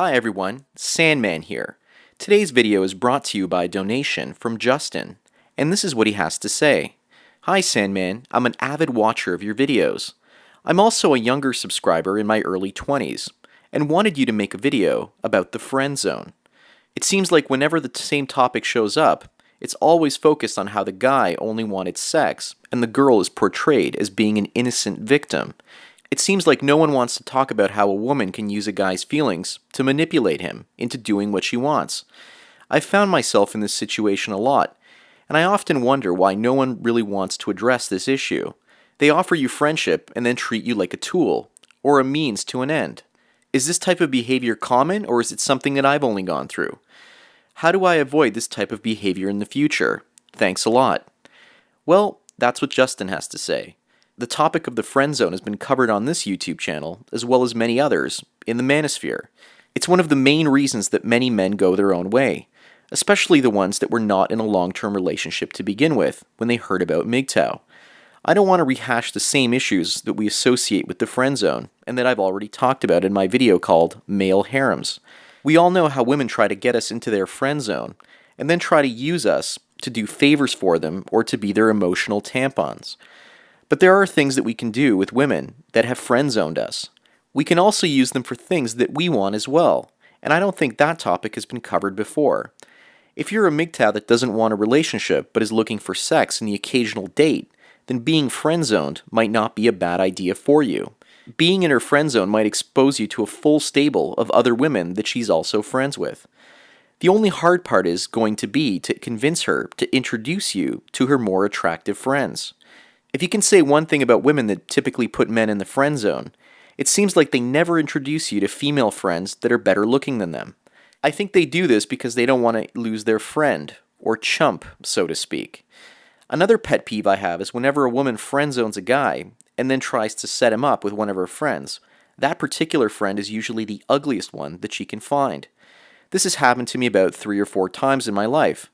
Hi everyone, Sandman here. Today's video is brought to you by a donation from Justin, and this is what he has to say. Hi Sandman, I'm an avid watcher of your videos. I'm also a younger subscriber in my early 20s, and wanted you to make a video about the friend zone. It seems like whenever the same topic shows up, it's always focused on how the guy only wanted sex, and the girl is portrayed as being an innocent victim. It seems like no one wants to talk about how a woman can use a guy's feelings to manipulate him into doing what she wants. I've found myself in this situation a lot, and I often wonder why no one really wants to address this issue. They offer you friendship and then treat you like a tool, or a means to an end. Is this type of behavior common, or is it something that I've only gone through? How do I avoid this type of behavior in the future? Thanks a lot. Well, that's what Justin has to say. The topic of the friend zone has been covered on this YouTube channel, as well as many others, in the manosphere. It's one of the main reasons that many men go their own way, especially the ones that were not in a long term relationship to begin with when they heard about MGTOW. I don't want to rehash the same issues that we associate with the friend zone and that I've already talked about in my video called Male Harems. We all know how women try to get us into their friend zone and then try to use us to do favors for them or to be their emotional tampons. But there are things that we can do with women that have friend zoned us. We can also use them for things that we want as well, and I don't think that topic has been covered before. If you're a MGTOW that doesn't want a relationship but is looking for sex and the occasional date, then being friend zoned might not be a bad idea for you. Being in her friend zone might expose you to a full stable of other women that she's also friends with. The only hard part is going to be to convince her to introduce you to her more attractive friends. If you can say one thing about women that typically put men in the friend zone, it seems like they never introduce you to female friends that are better looking than them. I think they do this because they don't want to lose their friend, or chump, so to speak. Another pet peeve I have is whenever a woman friend zones a guy and then tries to set him up with one of her friends, that particular friend is usually the ugliest one that she can find. This has happened to me about three or four times in my life.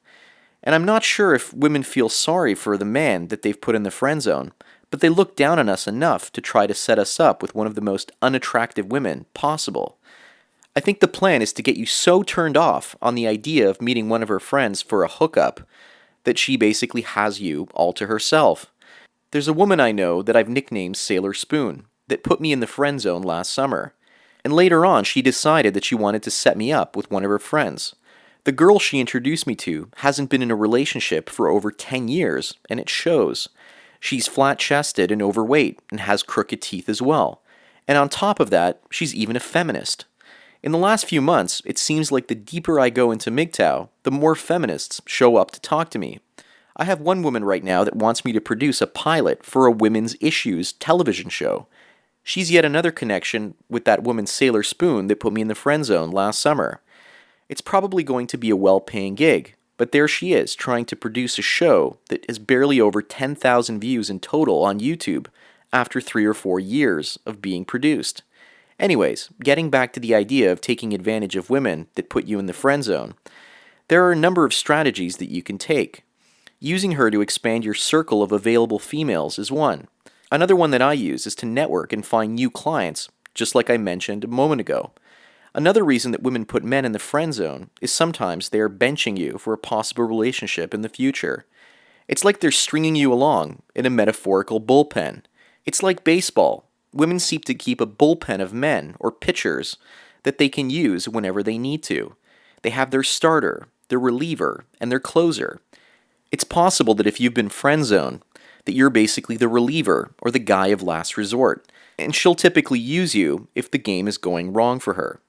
And I'm not sure if women feel sorry for the man that they've put in the friend zone, but they look down on us enough to try to set us up with one of the most unattractive women possible. I think the plan is to get you so turned off on the idea of meeting one of her friends for a hookup that she basically has you all to herself. There's a woman I know that I've nicknamed Sailor Spoon that put me in the friend zone last summer. And later on, she decided that she wanted to set me up with one of her friends. The girl she introduced me to hasn't been in a relationship for over 10 years, and it shows. She's flat chested and overweight and has crooked teeth as well. And on top of that, she's even a feminist. In the last few months, it seems like the deeper I go into MGTOW, the more feminists show up to talk to me. I have one woman right now that wants me to produce a pilot for a women's issues television show. She's yet another connection with that woman Sailor Spoon that put me in the friend zone last summer. It's probably going to be a well paying gig, but there she is trying to produce a show that has barely over 10,000 views in total on YouTube after three or four years of being produced. Anyways, getting back to the idea of taking advantage of women that put you in the friend zone, there are a number of strategies that you can take. Using her to expand your circle of available females is one. Another one that I use is to network and find new clients, just like I mentioned a moment ago. Another reason that women put men in the friend zone is sometimes they are benching you for a possible relationship in the future. It's like they're stringing you along in a metaphorical bullpen. It's like baseball. Women seek to keep a bullpen of men or pitchers that they can use whenever they need to. They have their starter, their reliever, and their closer. It's possible that if you've been friend zoned, that you're basically the reliever or the guy of last resort, and she'll typically use you if the game is going wrong for her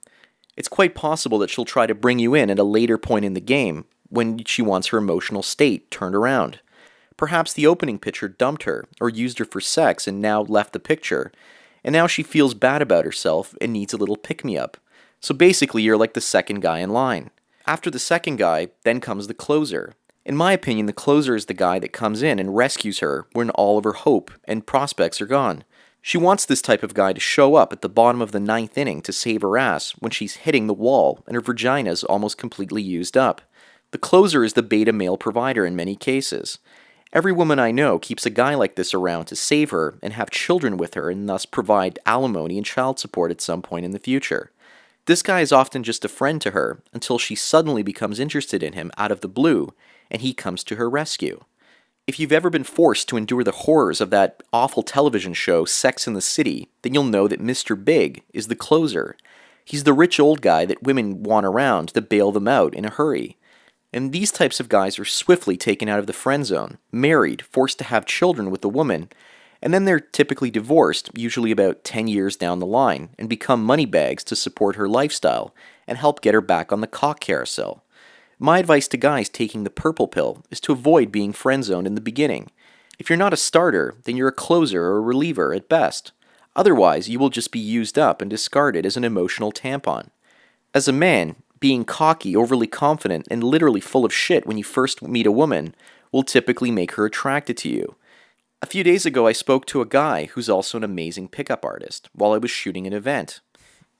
it's quite possible that she'll try to bring you in at a later point in the game when she wants her emotional state turned around. Perhaps the opening pitcher dumped her or used her for sex and now left the picture, and now she feels bad about herself and needs a little pick me up. So basically, you're like the second guy in line. After the second guy, then comes the closer. In my opinion, the closer is the guy that comes in and rescues her when all of her hope and prospects are gone. She wants this type of guy to show up at the bottom of the ninth inning to save her ass when she's hitting the wall and her vagina's almost completely used up. The closer is the beta male provider in many cases. Every woman I know keeps a guy like this around to save her and have children with her and thus provide alimony and child support at some point in the future. This guy is often just a friend to her until she suddenly becomes interested in him out of the blue and he comes to her rescue. If you've ever been forced to endure the horrors of that awful television show Sex in the City, then you'll know that Mr. Big is the closer. He's the rich old guy that women want around to bail them out in a hurry. And these types of guys are swiftly taken out of the friend zone, married, forced to have children with the woman, and then they're typically divorced, usually about 10 years down the line, and become money bags to support her lifestyle and help get her back on the cock carousel. My advice to guys taking the purple pill is to avoid being friend zoned in the beginning. If you're not a starter, then you're a closer or a reliever at best. Otherwise, you will just be used up and discarded as an emotional tampon. As a man, being cocky, overly confident, and literally full of shit when you first meet a woman will typically make her attracted to you. A few days ago, I spoke to a guy who's also an amazing pickup artist while I was shooting an event.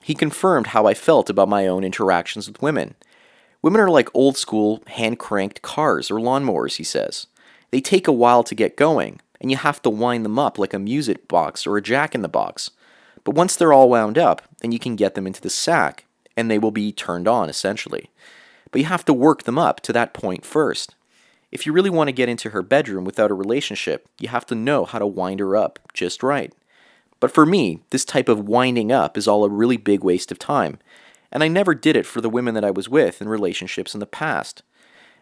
He confirmed how I felt about my own interactions with women. Women are like old school, hand cranked cars or lawnmowers, he says. They take a while to get going, and you have to wind them up like a music box or a jack in the box. But once they're all wound up, then you can get them into the sack, and they will be turned on essentially. But you have to work them up to that point first. If you really want to get into her bedroom without a relationship, you have to know how to wind her up just right. But for me, this type of winding up is all a really big waste of time, and I never did it for the women that I was with in relationships in the past.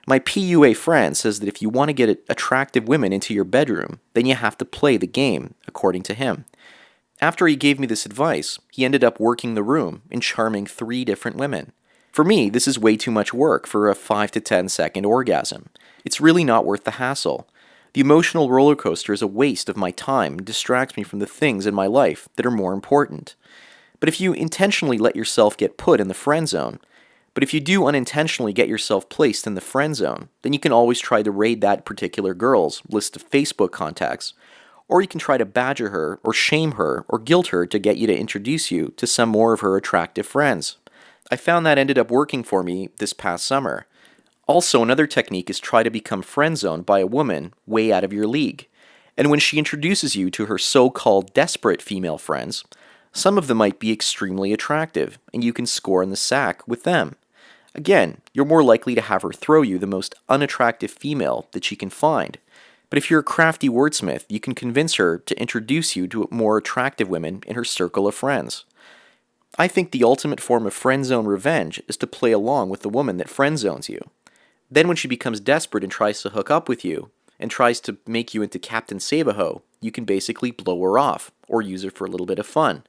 My PUA friend says that if you want to get attractive women into your bedroom, then you have to play the game, according to him. After he gave me this advice, he ended up working the room and charming three different women. For me, this is way too much work for a 5 to 10 second orgasm. It's really not worth the hassle. The emotional roller coaster is a waste of my time and distracts me from the things in my life that are more important. But if you intentionally let yourself get put in the friend zone, but if you do unintentionally get yourself placed in the friend zone, then you can always try to raid that particular girl's list of Facebook contacts, or you can try to badger her, or shame her, or guilt her to get you to introduce you to some more of her attractive friends. I found that ended up working for me this past summer. Also, another technique is try to become friend zoned by a woman way out of your league. And when she introduces you to her so called desperate female friends, some of them might be extremely attractive, and you can score in the sack with them. Again, you're more likely to have her throw you the most unattractive female that she can find. But if you're a crafty wordsmith, you can convince her to introduce you to more attractive women in her circle of friends. I think the ultimate form of friend zone revenge is to play along with the woman that friend zones you. Then, when she becomes desperate and tries to hook up with you, and tries to make you into Captain Save-A-Ho, you can basically blow her off, or use her for a little bit of fun.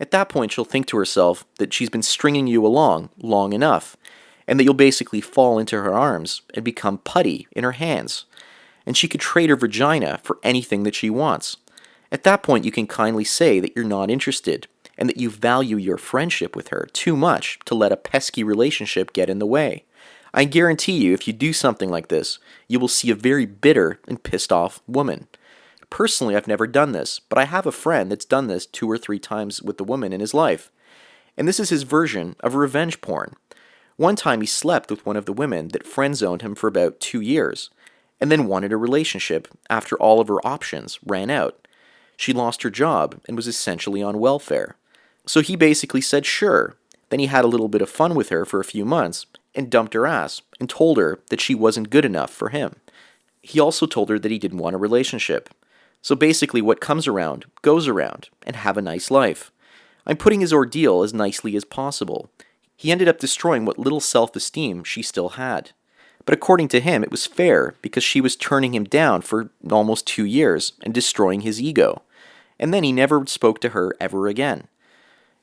At that point, she'll think to herself that she's been stringing you along long enough, and that you'll basically fall into her arms and become putty in her hands. And she could trade her vagina for anything that she wants. At that point, you can kindly say that you're not interested and that you value your friendship with her too much to let a pesky relationship get in the way. I guarantee you, if you do something like this, you will see a very bitter and pissed off woman. Personally, I've never done this, but I have a friend that's done this two or three times with a woman in his life. And this is his version of revenge porn. One time he slept with one of the women that friend zoned him for about two years, and then wanted a relationship after all of her options ran out. She lost her job and was essentially on welfare. So he basically said sure. Then he had a little bit of fun with her for a few months and dumped her ass and told her that she wasn't good enough for him. He also told her that he didn't want a relationship. So basically, what comes around goes around, and have a nice life. I'm putting his ordeal as nicely as possible. He ended up destroying what little self esteem she still had. But according to him, it was fair because she was turning him down for almost two years and destroying his ego. And then he never spoke to her ever again.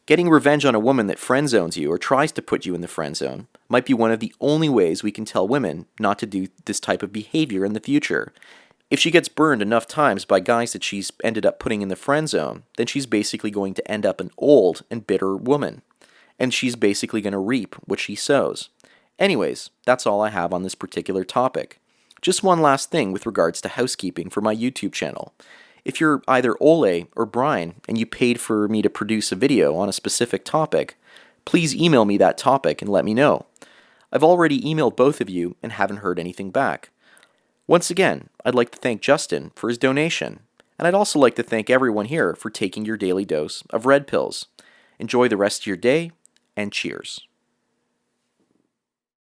Getting revenge on a woman that friend zones you or tries to put you in the friend zone might be one of the only ways we can tell women not to do this type of behavior in the future. If she gets burned enough times by guys that she's ended up putting in the friend zone, then she's basically going to end up an old and bitter woman. And she's basically going to reap what she sows. Anyways, that's all I have on this particular topic. Just one last thing with regards to housekeeping for my YouTube channel. If you're either Ole or Brian and you paid for me to produce a video on a specific topic, please email me that topic and let me know. I've already emailed both of you and haven't heard anything back. Once again, I'd like to thank Justin for his donation, and I'd also like to thank everyone here for taking your daily dose of red pills. Enjoy the rest of your day, and cheers.